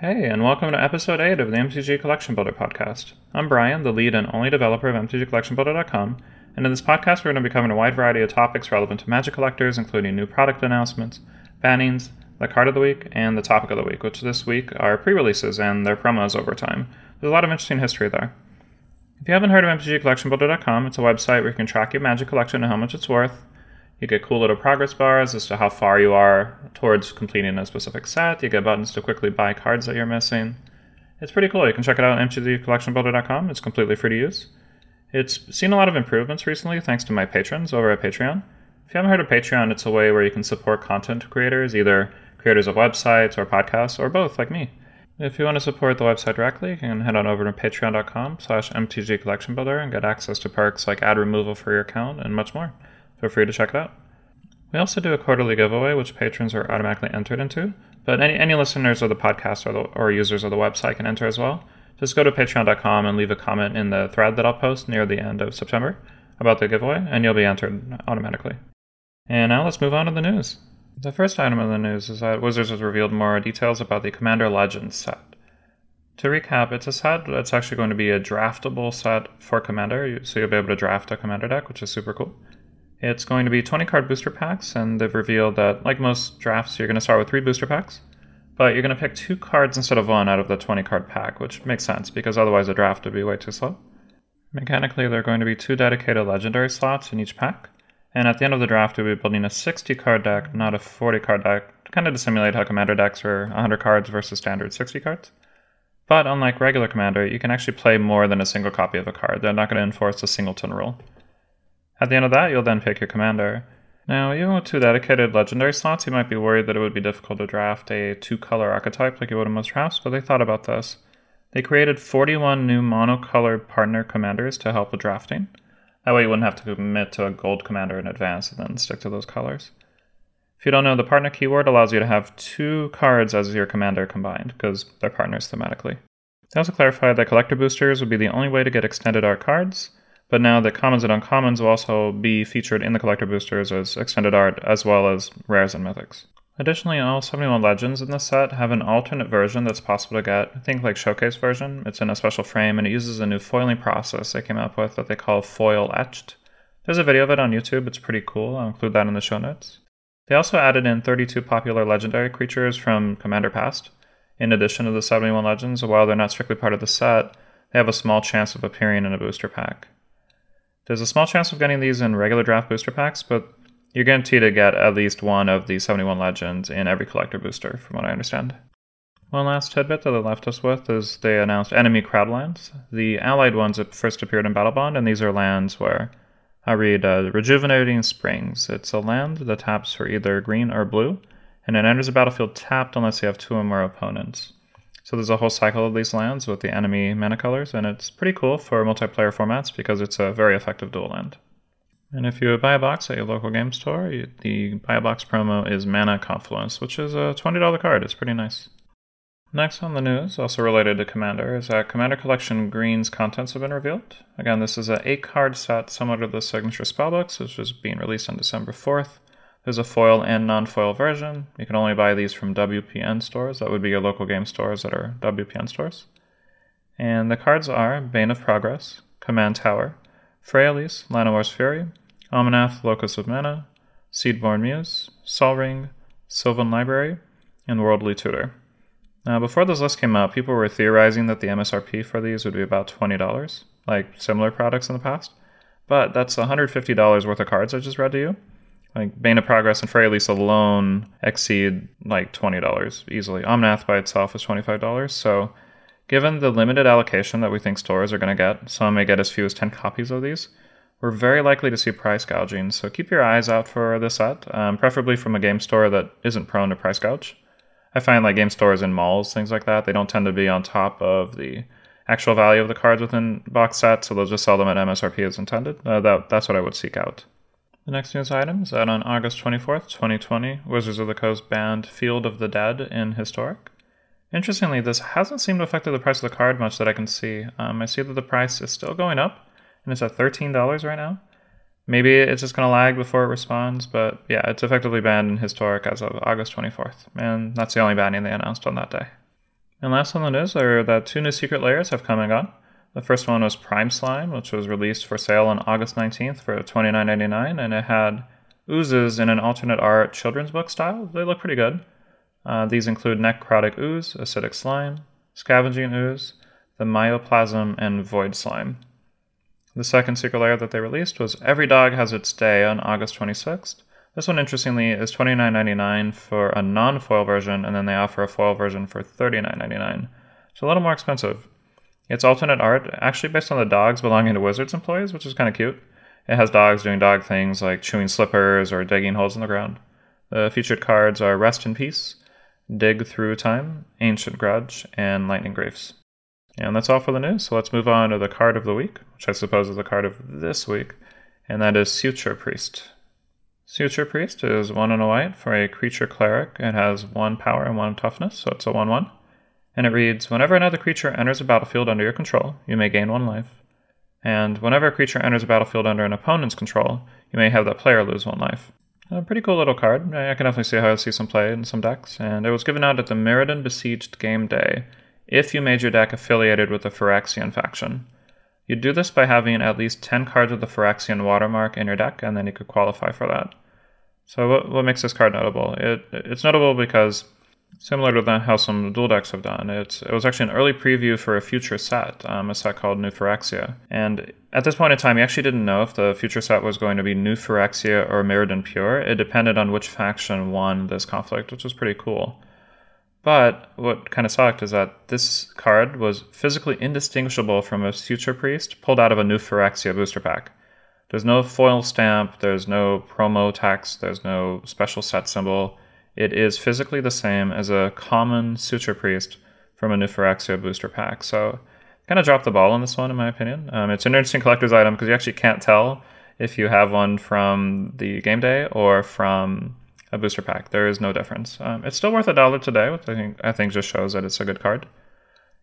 Hey, and welcome to episode 8 of the MTG Collection Builder podcast. I'm Brian, the lead and only developer of MTGCollectionBuilder.com, and in this podcast we're going to be covering a wide variety of topics relevant to Magic collectors, including new product announcements, bannings, the card of the week, and the topic of the week, which this week are pre releases and their promos over time. There's a lot of interesting history there. If you haven't heard of MTGCollectionBuilder.com, it's a website where you can track your Magic collection and how much it's worth, you get cool little progress bars as to how far you are towards completing a specific set. You get buttons to quickly buy cards that you're missing. It's pretty cool. You can check it out at mtgcollectionbuilder.com. It's completely free to use. It's seen a lot of improvements recently thanks to my patrons over at Patreon. If you haven't heard of Patreon, it's a way where you can support content creators, either creators of websites or podcasts, or both, like me. If you want to support the website directly, you can head on over to patreon.com slash mtgcollectionbuilder and get access to perks like ad removal for your account and much more feel free to check it out. We also do a quarterly giveaway, which patrons are automatically entered into, but any, any listeners of the podcast or, the, or users of the website can enter as well. Just go to patreon.com and leave a comment in the thread that I'll post near the end of September about the giveaway, and you'll be entered automatically. And now let's move on to the news. The first item of the news is that Wizards has revealed more details about the Commander Legends set. To recap, it's a set that's actually going to be a draftable set for Commander, so you'll be able to draft a Commander deck, which is super cool. It's going to be 20 card booster packs, and they've revealed that, like most drafts, you're going to start with three booster packs, but you're going to pick two cards instead of one out of the 20 card pack, which makes sense because otherwise the draft would be way too slow. Mechanically, there are going to be two dedicated legendary slots in each pack, and at the end of the draft, we'll be building a 60 card deck, not a 40 card deck, kind of to simulate how commander decks are 100 cards versus standard 60 cards. But unlike regular commander, you can actually play more than a single copy of a card. They're not going to enforce the singleton rule. At the end of that, you'll then pick your commander. Now, even with two dedicated legendary slots, you might be worried that it would be difficult to draft a two color archetype like you would in most drafts, but they thought about this. They created 41 new monocolored partner commanders to help with drafting. That way, you wouldn't have to commit to a gold commander in advance and then stick to those colors. If you don't know, the partner keyword allows you to have two cards as your commander combined, because they're partners thematically. They also clarified that collector boosters would be the only way to get extended art cards, but now the commons and uncommons will also be featured in the collector boosters as extended art, as well as rares and mythics. Additionally, all 71 legends in this set have an alternate version that's possible to get. I think like showcase version. It's in a special frame and it uses a new foiling process they came up with that they call foil etched. There's a video of it on YouTube. It's pretty cool. I'll include that in the show notes. They also added in 32 popular legendary creatures from Commander Past. In addition to the 71 legends, while they're not strictly part of the set, they have a small chance of appearing in a booster pack. There's a small chance of getting these in regular draft booster packs, but you're guaranteed to get at least one of the 71 legends in every collector booster, from what I understand. One last tidbit that they left us with is they announced enemy crowd lands. The allied ones that first appeared in Battlebond, and these are lands where I read uh, Rejuvenating Springs. It's a land that taps for either green or blue, and it enters the battlefield tapped unless you have two or more opponents. So there's a whole cycle of these lands with the enemy mana colors, and it's pretty cool for multiplayer formats because it's a very effective dual land. And if you buy a box at your local game store, the buy a box promo is Mana Confluence, which is a $20 card. It's pretty nice. Next on the news, also related to Commander, is that Commander Collection Green's contents have been revealed. Again, this is an 8 card set similar to the Signature Spellbooks, which is being released on December 4th. There's a foil and non-foil version. You can only buy these from WPN stores. That would be your local game stores that are WPN stores. And the cards are Bane of Progress, Command Tower, Freyalise, Llanowar's Fury, Omnath, Locus of Mana, Seedborn Muse, Sol Ring, Sylvan Library, and Worldly Tutor. Now, before this list came out, people were theorizing that the MSRP for these would be about $20, like similar products in the past. But that's $150 worth of cards I just read to you. Like Bane of Progress and Freyalise alone exceed like twenty dollars easily. Omnath by itself is twenty five dollars. So, given the limited allocation that we think stores are going to get, some may get as few as ten copies of these. We're very likely to see price gouging, so keep your eyes out for this set, um, preferably from a game store that isn't prone to price gouge. I find like game stores in malls, things like that, they don't tend to be on top of the actual value of the cards within box set, so they'll just sell them at MSRP as intended. Uh, that, that's what I would seek out. The next news item is that on August 24th, 2020, Wizards of the Coast banned Field of the Dead in Historic. Interestingly, this hasn't seemed to affect the price of the card much that I can see. Um, I see that the price is still going up, and it's at $13 right now. Maybe it's just going to lag before it responds, but yeah, it's effectively banned in Historic as of August 24th, and that's the only banning they announced on that day. And last on the news are that two new secret layers have come and gone. The first one was Prime Slime, which was released for sale on August 19th for $29.99, and it had oozes in an alternate art children's book style. They look pretty good. Uh, these include necrotic ooze, acidic slime, scavenging ooze, the Mimeoplasm, and void slime. The second secret layer that they released was Every Dog Has Its Day on August 26th. This one, interestingly, is $29.99 for a non foil version, and then they offer a foil version for $39.99. So a little more expensive. It's alternate art, actually based on the dogs belonging to Wizards employees, which is kind of cute. It has dogs doing dog things like chewing slippers or digging holes in the ground. The featured cards are Rest in Peace, Dig Through Time, Ancient Grudge, and Lightning Greaves. And that's all for the news. So let's move on to the card of the week, which I suppose is the card of this week, and that is Suture Priest. Suture Priest is one and a white for a creature cleric. It has one power and one toughness, so it's a 1 1. And it reads Whenever another creature enters a battlefield under your control, you may gain one life. And whenever a creature enters a battlefield under an opponent's control, you may have that player lose one life. A pretty cool little card. I can definitely see how I see some play in some decks. And it was given out at the Mirrodin Besieged game day if you made your deck affiliated with the Phyrexian faction. You'd do this by having at least 10 cards with the Phyrexian watermark in your deck, and then you could qualify for that. So, what, what makes this card notable? It, it's notable because, similar to the, how some dual decks have done, it was actually an early preview for a future set, um, a set called New Phyrexia. And at this point in time, you actually didn't know if the future set was going to be New Phyrexia or Mirrodin Pure. It depended on which faction won this conflict, which was pretty cool. But what kind of sucked is that this card was physically indistinguishable from a Suture Priest pulled out of a new Phyrexia booster pack. There's no foil stamp, there's no promo text, there's no special set symbol. It is physically the same as a common Suture Priest from a new booster pack. So, kind of dropped the ball on this one, in my opinion. Um, it's an interesting collector's item because you actually can't tell if you have one from the game day or from a booster pack. There is no difference. Um, it's still worth a dollar today, which I think I think just shows that it's a good card.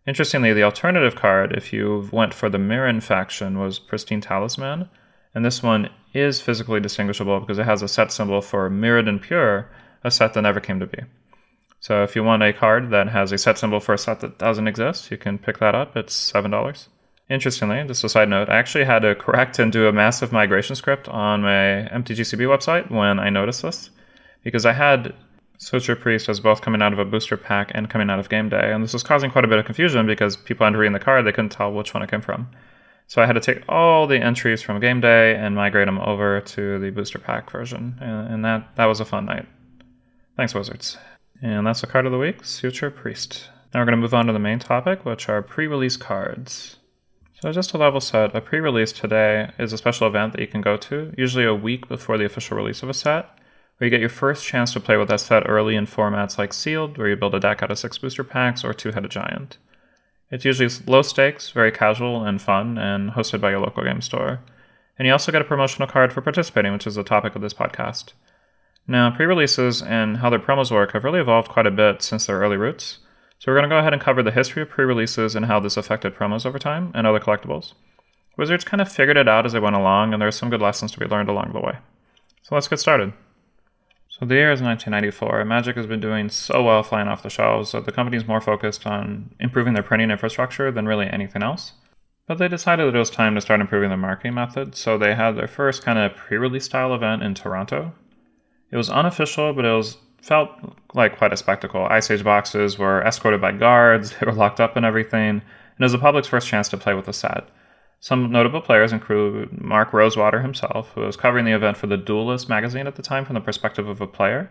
Interestingly, the alternative card, if you went for the Mirran faction, was Pristine Talisman, and this one is physically distinguishable because it has a set symbol for Mirrodin Pure, a set that never came to be. So if you want a card that has a set symbol for a set that doesn't exist, you can pick that up. It's seven dollars. Interestingly, just a side note, I actually had to correct and do a massive migration script on my MTGCB website when I noticed this because I had Suture Priest as both coming out of a booster pack and coming out of game day, and this was causing quite a bit of confusion because people entering the card they couldn't tell which one it came from. So I had to take all the entries from game day and migrate them over to the booster pack version, and, that that was a fun night. Thanks, Wizards. And that's the card of the week, Suture Priest. Now we're going to move on to the main topic, which are pre-release cards. So just to level set, a pre-release today is a special event that you can go to, usually a week before the official release of a set where you get your first chance to play with that set early in formats like Sealed, where you build a deck out of six booster packs, or Two Headed Giant. It's usually low stakes, very casual and fun, and hosted by your local game store. And you also get a promotional card for participating, which is the topic of this podcast. Now, pre releases and how their promos work have really evolved quite a bit since their early roots. So, we're going to go ahead and cover the history of pre releases and how this affected promos over time and other collectibles. Wizards kind of figured it out as they went along, and there are some good lessons to be learned along the way. So, let's get started. So the year is 1994. Magic has been doing so well flying off the shelves that the company is more focused on improving their printing infrastructure than really anything else. But they decided that it was time to start improving their marketing method, so they had their first kind of pre-release style event in Toronto. It was unofficial, but it was felt like quite a spectacle. Ice Age boxes were escorted by guards, they were locked up and everything, and it was the public's first chance to play with the set. Some notable players include Mark Rosewater himself, who was covering the event for the Duelist magazine at the time from the perspective of a player.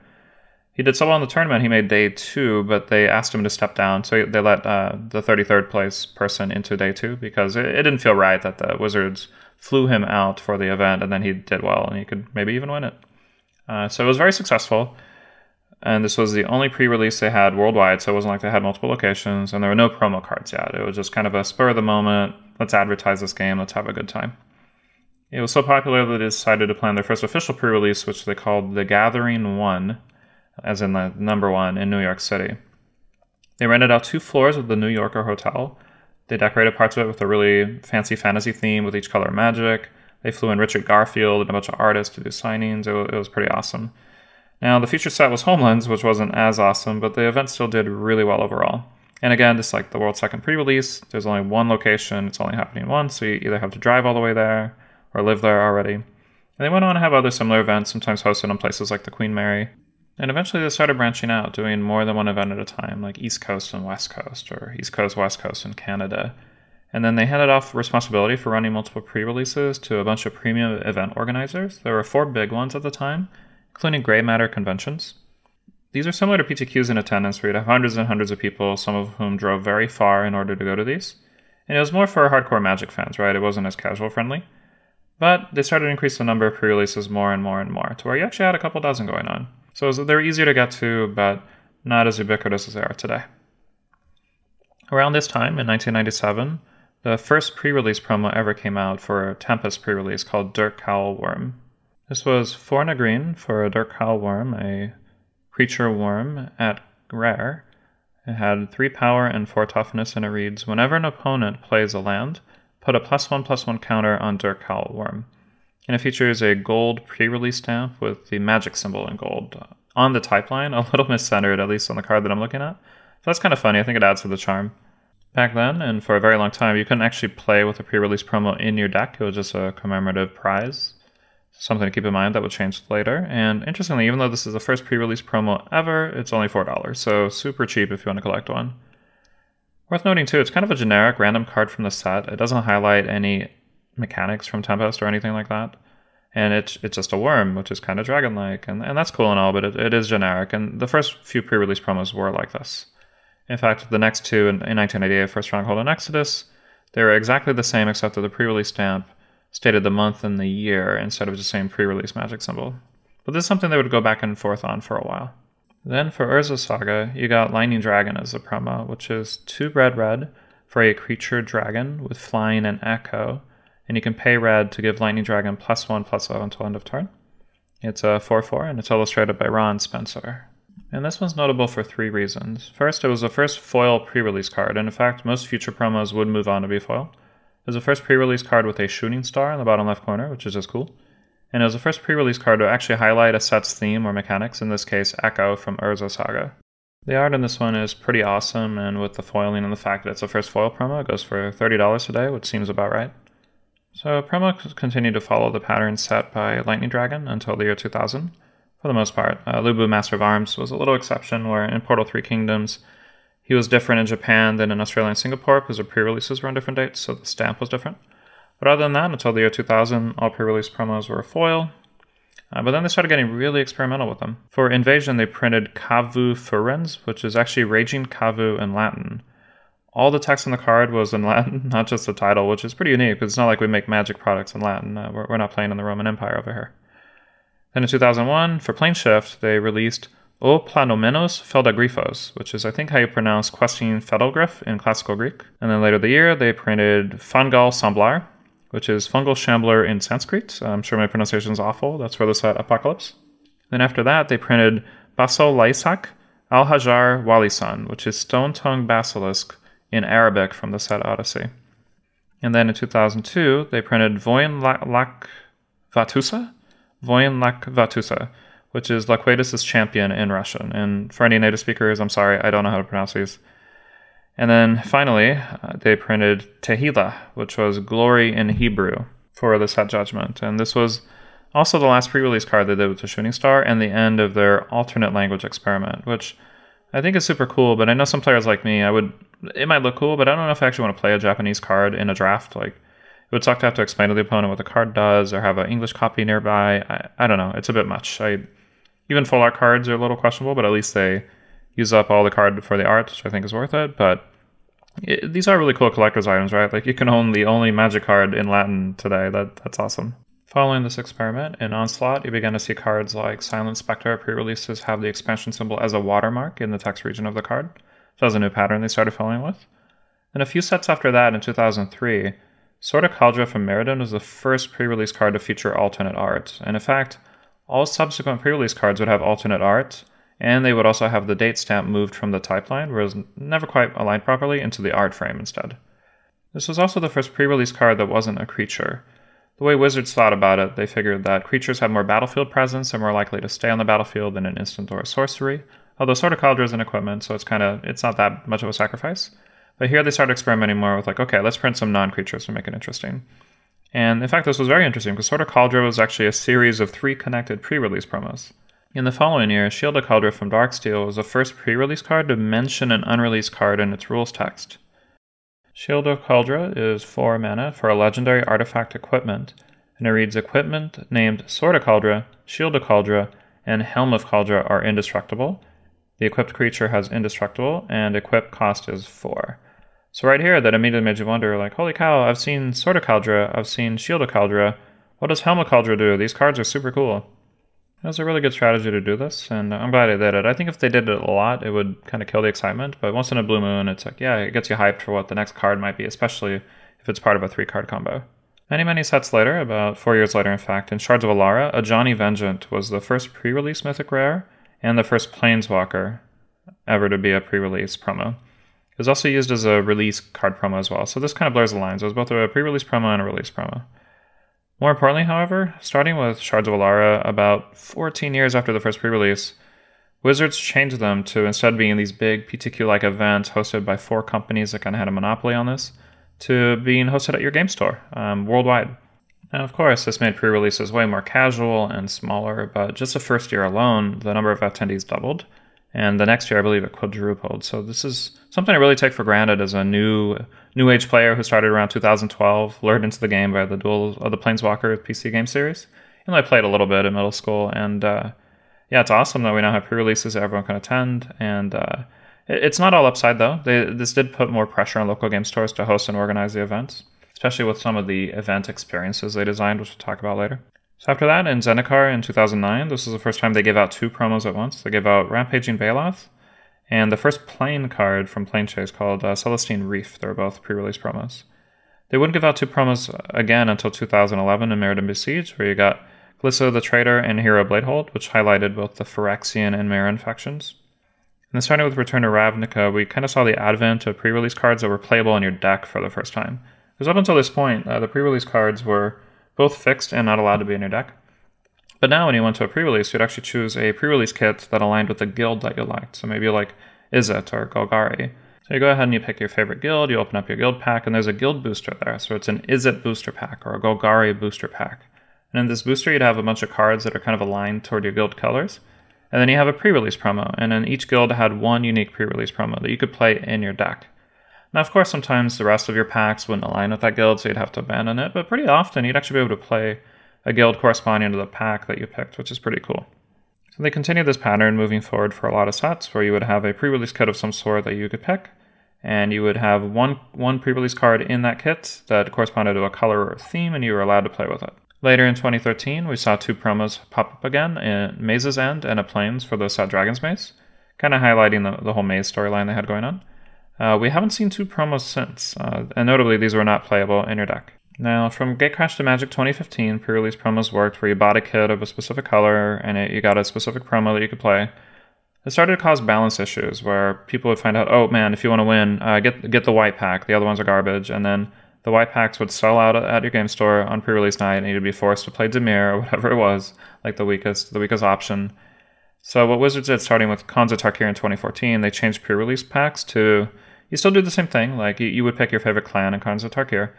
He did so well in the tournament, he made day two, but they asked him to step down. So they let uh, the 33rd place person into day two because it, it, didn't feel right that the Wizards flew him out for the event and then he did well and he could maybe even win it. Uh, so it was very successful. And this was the only pre release they had worldwide, so it wasn't like they had multiple locations, and there were no promo cards yet. It was just kind of a spur of the moment, let's advertise this game, let's have a good time. It was so popular that they decided to plan their first official pre release, which they called The Gathering 1, as in the number one, in New York City. They rented out two floors of the New Yorker Hotel. They decorated parts of it with a really fancy fantasy theme with each color magic. They flew in Richard Garfield and a bunch of artists to do signings. It was pretty awesome. Now, the feature set was Homelands, which wasn't as awesome, but the event still did really well overall. And again, is like the world's second pre-release. There's only one location. It's only happening once, so you either have to drive all the way there or live there already. And they went on to have other similar events, sometimes hosted in places like the Queen Mary. And eventually they started branching out, doing more than one event at a time, like East Coast and West Coast, or East Coast, West Coast and Canada. And then they handed off responsibility for running multiple pre releases to a bunch of premium event organizers. There were four big ones at the time, including Gray Matter conventions. These are similar to PTQs in attendance, where you'd have hundreds and hundreds of people, some of whom drove very far in order to go to these. And it was more for hardcore Magic fans, right? It wasn't as casual friendly. But they started to increase the number of pre releases more and more and more, to where you actually had a couple dozen going on. So they're easier to get to, but not as ubiquitous as they are today. Around this time, in 1997, the first pre release promo ever came out for a Tempest pre release called Dirtcowl Wurm. This was 4 and a green for a Dirtcowl Wurm, a creature worm at rare. It had 3 power and 4 toughness, and it reads Whenever an opponent plays a land, put a plus 1 plus 1 counter on Dirtcowl Wurm. And it features a gold pre release stamp with the magic symbol in gold. On the type line, a little miscentered, at least on the card that I'm looking at. So that's kind of funny. I think it adds to the charm. Back then, and for a very long time, you couldn't actually play with a pre-release promo in your deck. It was just a commemorative prize. Something to keep in mind that would change later. And interestingly, even though this is the first pre-release promo ever, it's only $4, so super cheap if you want to collect one. Worth noting too, it's kind of a generic random card from the set. It doesn't highlight any mechanics from Tempest or anything like that. And it's it's just a worm, which is kind of dragon-like, and, and that's cool and all, but it, it is generic. And the first few pre-release promos were like this. In fact, the next two in, in 1988 for Stronghold and Exodus, they were exactly the same except that the pre-release stamp stated the month and the year instead of just saying pre-release magic symbol. But this is something they would go back and forth on for a while. Then for Urza Saga, you got Lightning Dragon as a promo, which is two red red for a creature dragon with flying and echo, and you can pay red to give Lightning Dragon plus one plus zero until end of turn. It's a 4 4 and it's illustrated by Ron Spencer. And this one's notable for three reasons. First, it was the first foil pre release card, and in fact, most future promos would move on to be foil. It was the first pre release card with a shooting star in the bottom left corner, which is just cool. And it was the first pre release card to actually highlight a set's theme or mechanics, in this case, Echo from Urza Saga. The art in this one is pretty awesome, and with the foiling and the fact that it's the first foil promo, it goes for $30 today, which seems about right. So, promos continued to follow the pattern set by Lightning Dragon until the year 2000 for the most part. Uh, Lu Bu Master of Arms was a little exception, where in Portal 3 Kingdoms, he was different in Japan than in Australia and Singapore because the pre releases were on different dates, so the stamp was different. But other than that, until the year 2000, all pre release promos were a foil. Uh, but then they started getting really experimental with them. For Invasion, they printed Kavu Furens, which is actually Raging Kavu in Latin. All the text on the card was in Latin, not just the title, which is pretty unique it's not like we make magic products in Latin. Uh, we're, we're not playing in the Roman Empire over here. Then in 2001, for Planeshift, they released O Planomenos Feldagryphos, which is, I think, how you pronounce questing Phelddagrif in classical Greek. And then later the year, they printed Fungal Samblar, which is Fungal Shambler in Sanskrit. I'm sure my pronunciation is awful. That's for the set Apocalypse. Then after that, they printed Basal Laisak Al Hajar Walisan, which is Stone Tongue Basilisk in Arabic from the set Odyssey. And then in 2002, they printed Voin Lak Vatusa, Voyan Lakvatusa, which is Laquatus' champion in Russian. And for any native speakers, I'm sorry, I don't know how to pronounce these. And then finally, uh, they printed Tehillah, which was glory in Hebrew for the set judgment. And this was also the last pre release card they did with the Shooting Star and the end of their alternate language experiment, which I think is super cool. But I know some players like me, I would, it might look cool, but I don't know if I actually want to play a Japanese card in a draft. Like, would suck to have to explain to the opponent what the card does or have an English copy nearby. I, I don't know. It's a bit much. I even full art cards are a little questionable, but at least they use up all the card for the art, which I think is worth it. But it, these are really cool collector's items, right? Like you can own the only magic card in Latin today. That that's awesome. Following this experiment, in Onslaught, you began to see cards like Silent Specter pre-releases have the expansion symbol as a watermark in the text region of the card. So that was a new pattern they started following with. And a few sets after that, in 2003, Sword of Kaldra from Mirrodin was the first pre release card to feature alternate art, and in fact, all subsequent pre release cards would have alternate art, and they would also have the date stamp moved from the type line, where it was never quite aligned properly, into the art frame instead. This was also the first pre release card that wasn't a creature. The way Wizards thought about it, they figured that creatures have more battlefield presence and are more likely to stay on the battlefield than an instant or a sorcery, Although Sword of Kaldra is an equipment, so it's kind of it's not that much of a sacrifice. But here they started experimenting more with like, okay, let's print some non-creatures to make it interesting. And in fact, this was very interesting because Sword of Kaldra was actually a series of three connected pre-release promos. In the following year, Shield of Kaldra from Darksteel was the first pre-release card to mention an unreleased card in its rules text. Shield of Kaldra is 4 mana for a legendary artifact equipment, and it reads Equipment named Sword of Kaldra, Shield of Kaldra, and Helm of Kaldra are indestructible. The equipped creature has indestructible, and equip cost is 4. So right here, that immediately made you wonder, like, holy cow, I've seen Sword of Kaldra, I've seen Shield of. What does Helm of do? These cards are super cool. It was a really good strategy to do this, and I'm glad they did it. I think if they did it a lot, it would kind of kill the excitement. But once in a blue moon, it's like, yeah, it gets you hyped for what the next card might be, especially if it's part of a three card combo. Many, many sets later, about four years later, in fact, in Shards of Alara, Ajani Vengeant was the first pre release mythic rare and the first Planeswalker ever to be a pre release promo. It was also used as a release card promo as well, so this kind of blurs the lines. It was both a pre release promo and a release promo. More importantly, however, starting with Shards of Alara about 14 years after the first pre release, Wizards changed them to instead being these big PTQ like events hosted by four companies that kind of had a monopoly on this, to being hosted at your game store um, worldwide. Now, of course, this made pre releases way more casual and smaller, but just the first year alone, the number of attendees doubled. And the next year, I believe it quadrupled. So this is something I really take for granted as a new new age player who started around 2012, lured into the game by the Duel of the Planeswalker PC game series. And I played a little bit in middle school, and uh, yeah, it's awesome that we now have pre-releases that everyone can attend. And uh, it, it's not all upside though. They, this did put more pressure on local game stores to host and organize the events, especially with some of the event experiences they designed, which we'll talk about later. So after that, in Zendikar in 2009, this was the first time they gave out two promos at once. They gave out Rampaging Baloth and the first plane card from Planechase called uh, Celestine Reef. They were both pre-release promos. They wouldn't give out two promos again until 2011 in Mirrodin Besieged, where you got Glissa the Traitor and Hero Bladehold, which highlighted both the Phyrexian and Mirran factions. And then starting with Return to Ravnica, we kind of saw the advent of pre-release cards that were playable in your deck for the first time. Because up until this point, uh, the pre-release cards were both fixed and not allowed to be in your deck. But now, when you went to a pre-release, you'd actually choose a pre-release kit that aligned with the guild that you liked. So maybe you like Izzet or Golgari. So you go ahead and you pick your favorite guild, you open up your guild pack, and there's a guild booster there. So it's an Izzet booster pack or a Golgari booster pack. And in this booster, you'd have a bunch of cards that are kind of aligned toward your guild colors. And then you have a pre-release promo, and then each guild had one unique pre-release promo that you could play in your deck. Now, of course, sometimes the rest of your packs wouldn't align with that guild, so you'd have to abandon it, but pretty often you'd actually be able to play a guild corresponding to the pack that you picked, which is pretty cool. So they continued this pattern moving forward for a lot of sets, where you would have a pre-release kit of some sort that you could pick, and you would have one one pre-release card in that kit that corresponded to a color or a theme, and you were allowed to play with it. Later in 2013, we saw two promos pop up again, in Maze's End and a Plains for the set Dragon's Maze, kind of highlighting the, the whole Maze storyline they had going on. Uh, we haven't seen two promos since, uh, and notably these were not playable in your deck. Now, from Gatecrash to Magic 2015, pre-release promos worked where you bought a kit of a specific color and it, you got a specific promo that you could play. It started to cause balance issues where people would find out, oh man, if you want to win, uh, get get the white pack. The other ones are garbage, and then the white packs would sell out at your game store on pre-release night, and you'd be forced to play Dimir or whatever it was, like the weakest the weakest option. So what Wizards did, starting with of Tarkir in 2014, they changed pre-release packs to you still do the same thing, like you, you would pick your favorite clan in Khans of Tarkir,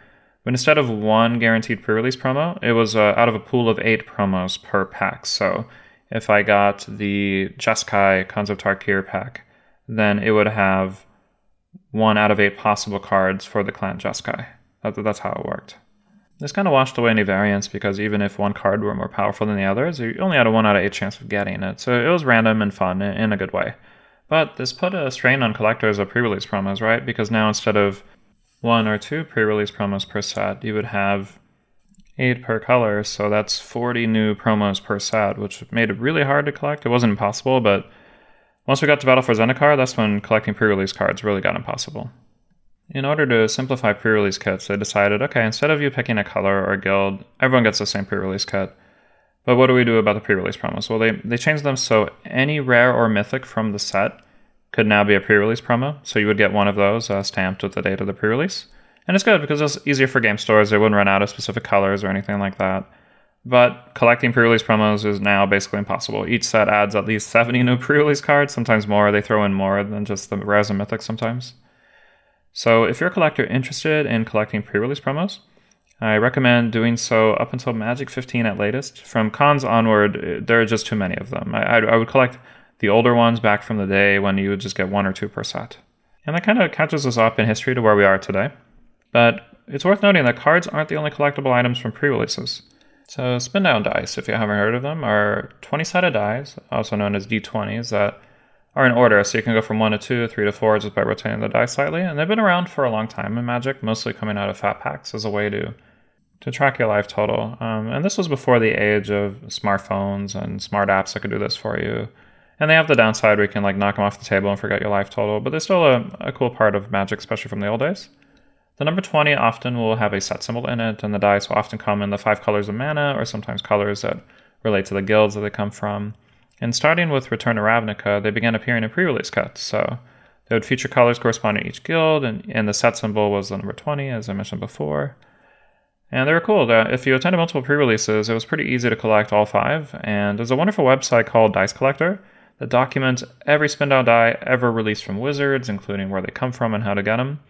but instead of one guaranteed pre-release promo, it was uh, out of a pool of eight promos per pack. So if I got the Jeskai Khans of Tarkir pack, then it would have one out of eight possible cards for the clan Jeskai. That, that's how it worked. This kind of washed away any variance because even if one card were more powerful than the others, you only had a one out of eight chance of getting it. So it was random and fun in a good way. But this put a strain on collectors of pre-release promos, right? Because now instead of one or two pre-release promos per set, you would have eight per color, so that's 40 new promos per set, which made it really hard to collect. It wasn't impossible, but once we got to Battle for Zendikar, that's when collecting pre-release cards really got impossible. In order to simplify pre-release kits, they decided, okay, instead of you picking a color or a guild, everyone gets the same pre-release kit. But what do we do about the pre-release promos? Well, they, they changed them so any rare or mythic from the set could now be a pre-release promo. So you would get one of those uh, stamped with the date of the pre-release. And it's good because it's easier for game stores. They wouldn't run out of specific colors or anything like that. But collecting pre release promos is now basically impossible. Each set adds at least 70 new pre release cards, sometimes more. They throw in more than just the rares and mythics sometimes. So if you're a collector interested in collecting pre release promos, I recommend doing so up until Magic 15 at latest. From Khans onward, there are just too many of them. I, I would collect the older ones back from the day when you would just get one or two per set. And that kind of catches us up in history to where we are today. But it's worth noting that cards aren't the only collectible items from pre releases. So, spin down dice, if you haven't heard of them, are 20 sided dice, also known as d20s, that are in order. So, you can go from 1 to 2, 3 to 4 just by rotating the dice slightly. And they've been around for a long time in Magic, mostly coming out of fat packs as a way to, to track your life total. Um, and this was before the age of smartphones and smart apps that could do this for you. And they have the downside where you can like knock them off the table and forget your life total, but they're still a, a cool part of Magic, especially from the old days. The number 20 often will have a set symbol in it, and the dice will often come in the five colors of mana, or sometimes colors that relate to the guilds that they come from. And starting with Return to Ravnica, they began appearing in pre release cuts. So they would feature colors corresponding to each guild, and, and the set symbol was the number 20, as I mentioned before. And they were cool. If you attended multiple pre releases, it was pretty easy to collect all five. And there's a wonderful website called Dice Collector that documents every spin down die ever released from Wizards, including where they come from and how to get them.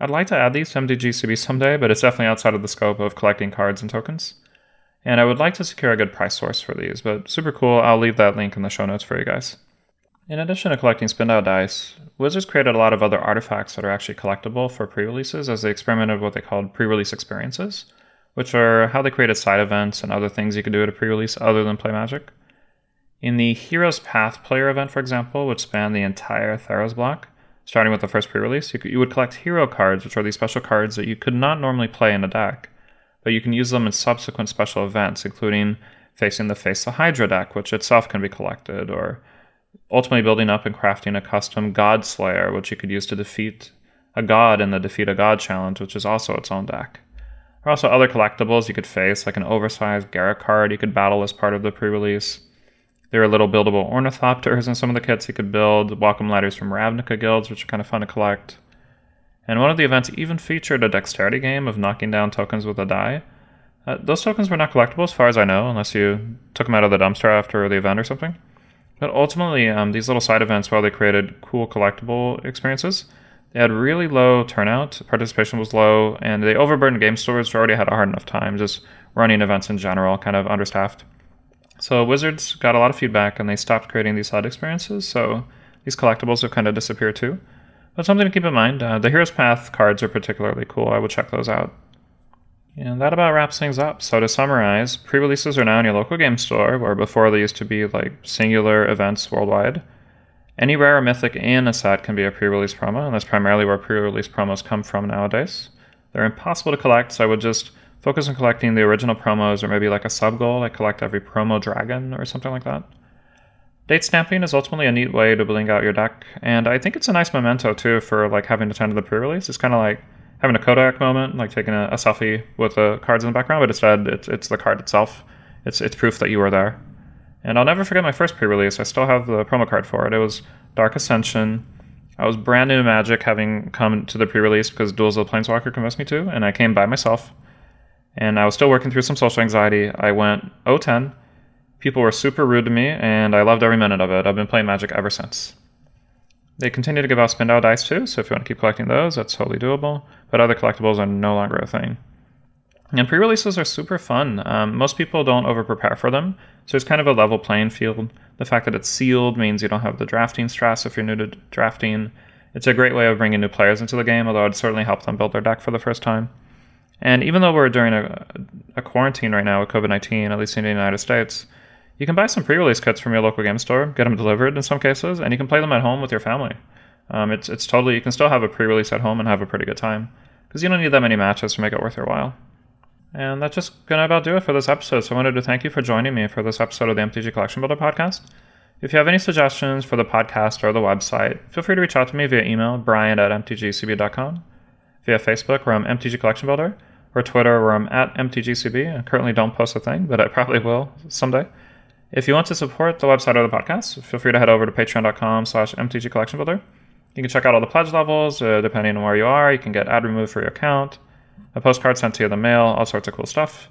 I'd like to add these to MTGCB someday, but it's definitely outside of the scope of collecting cards and tokens. And I would like to secure a good price source for these, but super cool. I'll leave that link in the show notes for you guys. In addition to collecting spin dice, Wizards created a lot of other artifacts that are actually collectible for pre releases as they experimented with what they called pre release experiences, which are how they created side events and other things you could do at a pre release other than play Magic. In the Heroes Path player event, for example, which spanned the entire Theros block, starting with the first pre-release, you, you would collect hero cards, which are these special cards that you could not normally play in a deck, but you can use them in subsequent special events, including facing the Face of Hydra deck, which itself can be collected, or ultimately building up and crafting a custom God Slayer, which you could use to defeat a god in the Defeat a God challenge, which is also its own deck. There are also other collectibles you could face, like an oversized Garruk card you could battle as part of the pre release. There are little buildable ornithopters in some of the kits you could build, welcome letters from Ravnica guilds, which are kind of fun to collect. And one of the events even featured a dexterity game of knocking down tokens with a die. Uh, those tokens were not collectible as far as I know, unless you took them out of the dumpster after the event or something. But ultimately, um, these little side events, while they created cool collectible experiences, they had really low turnout, participation was low, and they overburdened game stores who already had a hard enough time just running events in general, kind of understaffed. So Wizards got a lot of feedback and they stopped creating these side experiences, so these collectibles have kind of disappeared too. But something to keep in mind, uh, the Hero's Path cards are particularly cool. I would check those out. And that about wraps things up. So to summarize, pre-releases are now in your local game store, where before they used to be like singular events worldwide. Any rare mythic in a set can be a pre-release promo, and that's primarily where pre-release promos come from nowadays. They're impossible to collect, so I would just focus on collecting the original promos or maybe like a sub goal, like collect every promo dragon or something like that. Date stamping is ultimately a neat way to bling out your deck, and I think it's a nice memento too for like having to attended the pre-release. It's kind of like having a Kodak moment, like taking a, a, selfie with the cards in the background, but instead it's, it's the card itself. It's it's proof that you were there. And I'll never forget my first pre-release. I still have the promo card for it. It was Dark Ascension. I was brand new to Magic, having come to the pre-release because Duels of the Planeswalker convinced me to, and I came by myself and I was still working through some social anxiety. I went 010. People were super rude to me, and I loved every minute of it. I've been playing Magic ever since. They continue to give out spin out dice too, so if you want to keep collecting those, that's totally doable. But other collectibles are no longer a thing. And pre releases are super fun. Um, most people don't over prepare for them, so it's kind of a level playing field. The fact that it's sealed means you don't have the drafting stress if you're new to drafting. It's a great way of bringing new players into the game, although it'd certainly help them build their deck for the first time. And even though we're during a, a quarantine right now with COVID 19, at least in the United States, you can buy some pre release kits from your local game store, get them delivered in some cases, and you can play them at home with your family. Um, it's, it's totally, you can still have a pre release at home and have a pretty good time because you don't need that many matches to make it worth your while. And that's just going to about do it for this episode. So I wanted to thank you for joining me for this episode of the MTG Collection Builder podcast. If you have any suggestions for the podcast or the website, feel free to reach out to me via email, brian at mtgcb.com, via Facebook, where I'm MTG Collection Builder, or Twitter where I'm at MTGCB. I currently don't post a thing, but I probably will someday. If you want to support the website or the podcast, feel free to head over to patreon.com slash MTG Collection Builder. You can check out all the pledge levels, uh, depending on where you are. You can get ad removed for your account, a postcard sent to you in the mail, all sorts of cool stuff.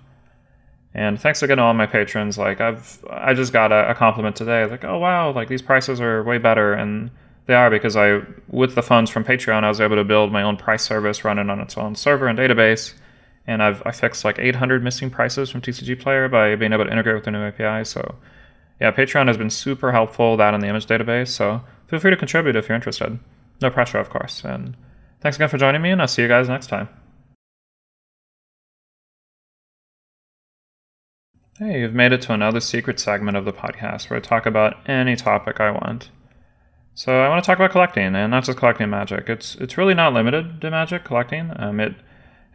And thanks again to all my patrons. Like I've I just got a, a compliment today. Like oh wow, like these prices are way better, and they are because I with the funds from Patreon I was able to build my own price service running on its own server and database. And I've I fixed like 800 missing prices from TCG Player by being able to integrate with the new API. So yeah, Patreon has been super helpful. That in the image database. So feel free to contribute if you're interested. No pressure, of course. And thanks again for joining me, and I'll see you guys next time. Hey, you've made it to another secret segment of the podcast where I talk about any topic I want. So I want to talk about collecting, and not just collecting magic. It's it's really not limited to magic collecting. Um, it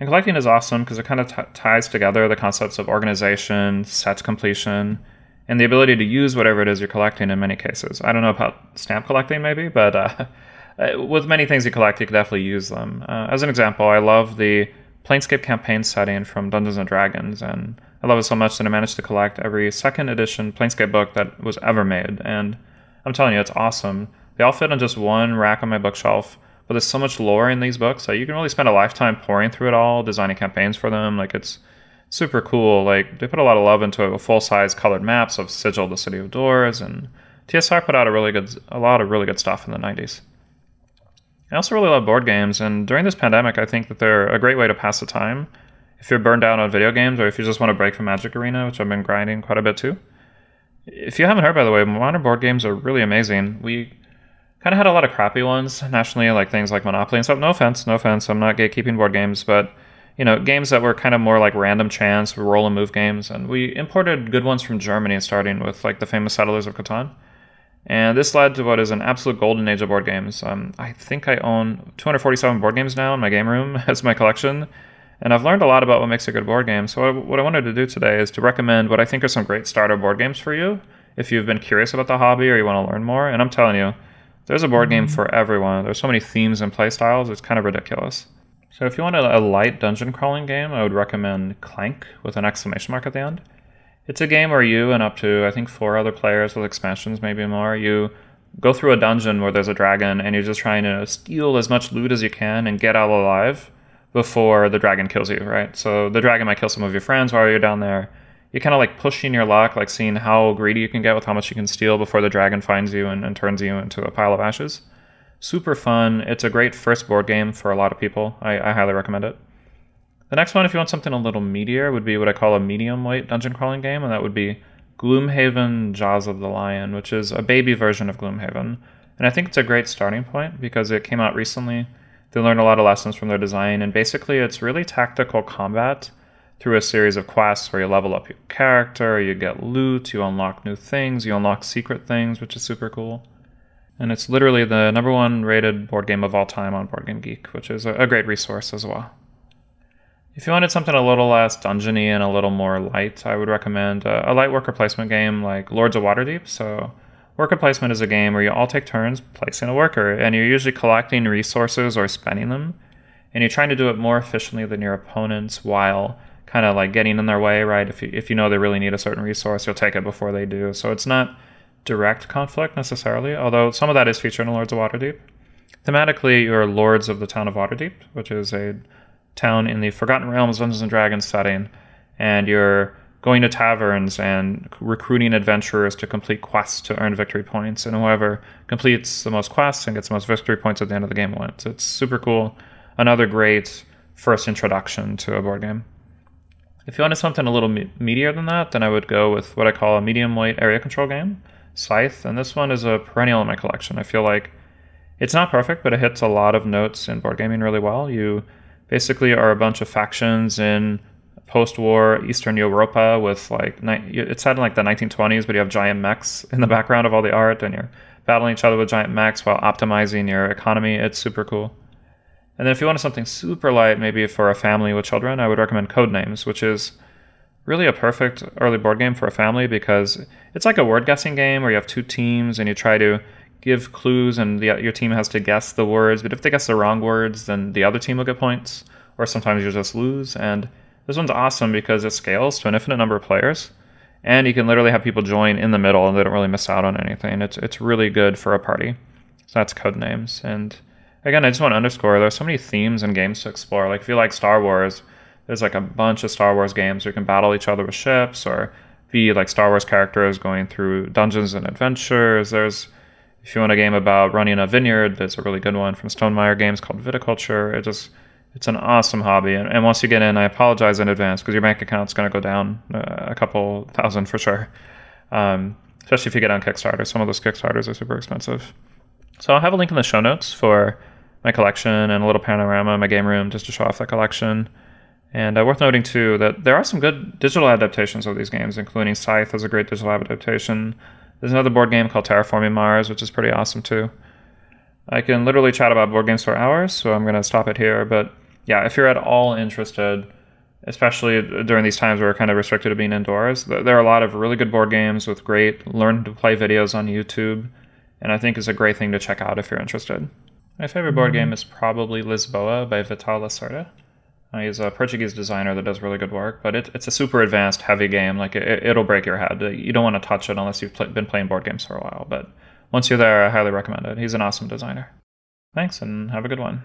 and collecting is awesome because it kind of t- ties together the concepts of organization, set completion, and the ability to use whatever it is you're collecting in many cases. I don't know about stamp collecting maybe, but uh, with many things you collect, you can definitely use them. Uh, as an example, I love the Planescape campaign setting from Dungeons and Dragons, and I love it so much that I managed to collect every second edition Planescape book that was ever made. And I'm telling you, it's awesome. They all fit on just one rack on my bookshelf, but there's so much lore in these books that you can really spend a lifetime pouring through it all, designing campaigns for them. Like it's super cool. Like they put a lot of love into full size colored maps of Sigil, the City of Doors, and TSR put out a really good, a lot of really good stuff in the 90s. I also really love board games, and during this pandemic, I think that they're a great way to pass the time if you're burned out on video games or if you just want to break from Magic Arena, which I've been grinding quite a bit too. If you haven't heard, by the way, modern board games are really amazing. We kind of had a lot of crappy ones nationally, like things like Monopoly and stuff. No offense, no offense. I'm not gatekeeping board games, but you know, games that were kind of more like random chance, roll and move games. And we imported good ones from Germany, starting with like the famous Settlers of Catan. And this led to what is an absolute golden age of board games. Um, I think I own 247 board games now in my game room as my collection and I've learned a lot about what makes a good board game. So, what I wanted to do today is to recommend what I think are some great starter board games for you if you've been curious about the hobby or you want to learn more. And I'm telling you, there's a board game mm-hmm. for everyone. There's so many themes and play styles, it's kind of ridiculous. So, if you want a, a light dungeon crawling game, I would recommend Clank with an exclamation mark at the end. It's a game where you and up to, I think, four other players with expansions, maybe more, you go through a dungeon where there's a dragon and you're just trying to steal as much loot as you can and get out alive before the dragon kills you, right? So the dragon might kill some of your friends while you're down there. You're kind of like pushing your luck, like seeing how greedy you can get with how much you can steal before the dragon finds you and, and turns you into a pile of ashes. Super fun. It's a great first board game for a lot of people. I, I highly recommend it. The next one, if you want something a little meatier, would be what I call a medium weight dungeon crawling game, and that would be Gloomhaven Jaws of the Lion, which is a baby version of Gloomhaven. And I think it's a great starting point because it came out recently they learned a lot of lessons from their design, and basically, it's really tactical combat through a series of quests where you level up your character, you get loot, you unlock new things, you unlock secret things, which is super cool. And it's literally the number one rated board game of all time on Board Game Geek, which is a great resource as well. If you wanted something a little less dungeony and a little more light, I would recommend a, a light worker placement game like Lords of Waterdeep. So Worker placement is a game where you all take turns placing a worker, and you're usually collecting resources or spending them, and you're trying to do it more efficiently than your opponents while kind of like getting in their way, right? If you, if you know they really need a certain resource, you'll take it before they do. So it's not direct conflict necessarily, although some of that is featured in Lords of Waterdeep. Thematically, you're lords of the town of Waterdeep, which is a town in the Forgotten Realms Dungeons and Dragons setting, and you're going to taverns and recruiting adventurers to complete quests to earn victory points. And whoever completes the most quests and gets the most victory points at the end of the game wins. It's super cool. Another great first introduction to a board game. If you wanted something a little me- meatier than that, then I would go with what I call a medium weight area control game, Scythe. And this one is a perennial in my collection. I feel like it's not perfect, but it hits a lot of notes in board gaming really well. You basically are a bunch of factions in post-war Eastern Europa with like it's set in like the 1920s, but you have giant mechs in the background of all the art, and you're battling each other with giant mechs while optimizing your economy. It's super cool. And then if you wanted something super light, maybe for a family with children, I would recommend Codenames, which is really a perfect early board game for a family because it's like a word guessing game where you have two teams and you try to give clues and the, your team has to guess the words. But if they guess the wrong words, then the other team will get points, or sometimes you just lose. And this one's awesome because it scales to an infinite number of players, and you can literally have people join in the middle and they don't really miss out on anything. It's it's really good for a party. So that's Codenames. And again, I just want to underscore there's so many themes and games to explore. Like if you like Star Wars, there's like a bunch of Star Wars games where you can battle each other with ships or be like Star Wars characters going through dungeons and adventures. There's if you want a game about running a vineyard, there's a really good one from Stonemaier Games called Viticulture. It just it's an awesome hobby, and, and once you get in, I apologize in advance because your bank account's going to go down uh, a couple thousand for sure. Um, especially if you get on Kickstarter. Some of those Kickstarters are super expensive. So I'll have a link in the show notes for my collection and a little panorama of my game room just to show off the collection. And uh, worth noting too that there are some good digital adaptations of these games, including Scythe is a great digital adaptation. There's another board game called Terraforming Mars, which is pretty awesome too. I can literally chat about board games for hours, so I'm going to stop it here. But yeah, if you're at all interested, especially during these times where we're kind of restricted to being indoors, there are a lot of really good board games with great learn to play videos on YouTube, and I think it's a great thing to check out if you're interested. My favorite board game is probably Lisboa by Vital Lacerda. Uh, he's a Portuguese designer that does really good work, but it, it's a super advanced, heavy game. Like it, will break your head. You don't want to touch it unless you've pl- been playing board games for a while. But once you're there, I highly recommend it. He's an awesome designer. Thanks, and have a good one.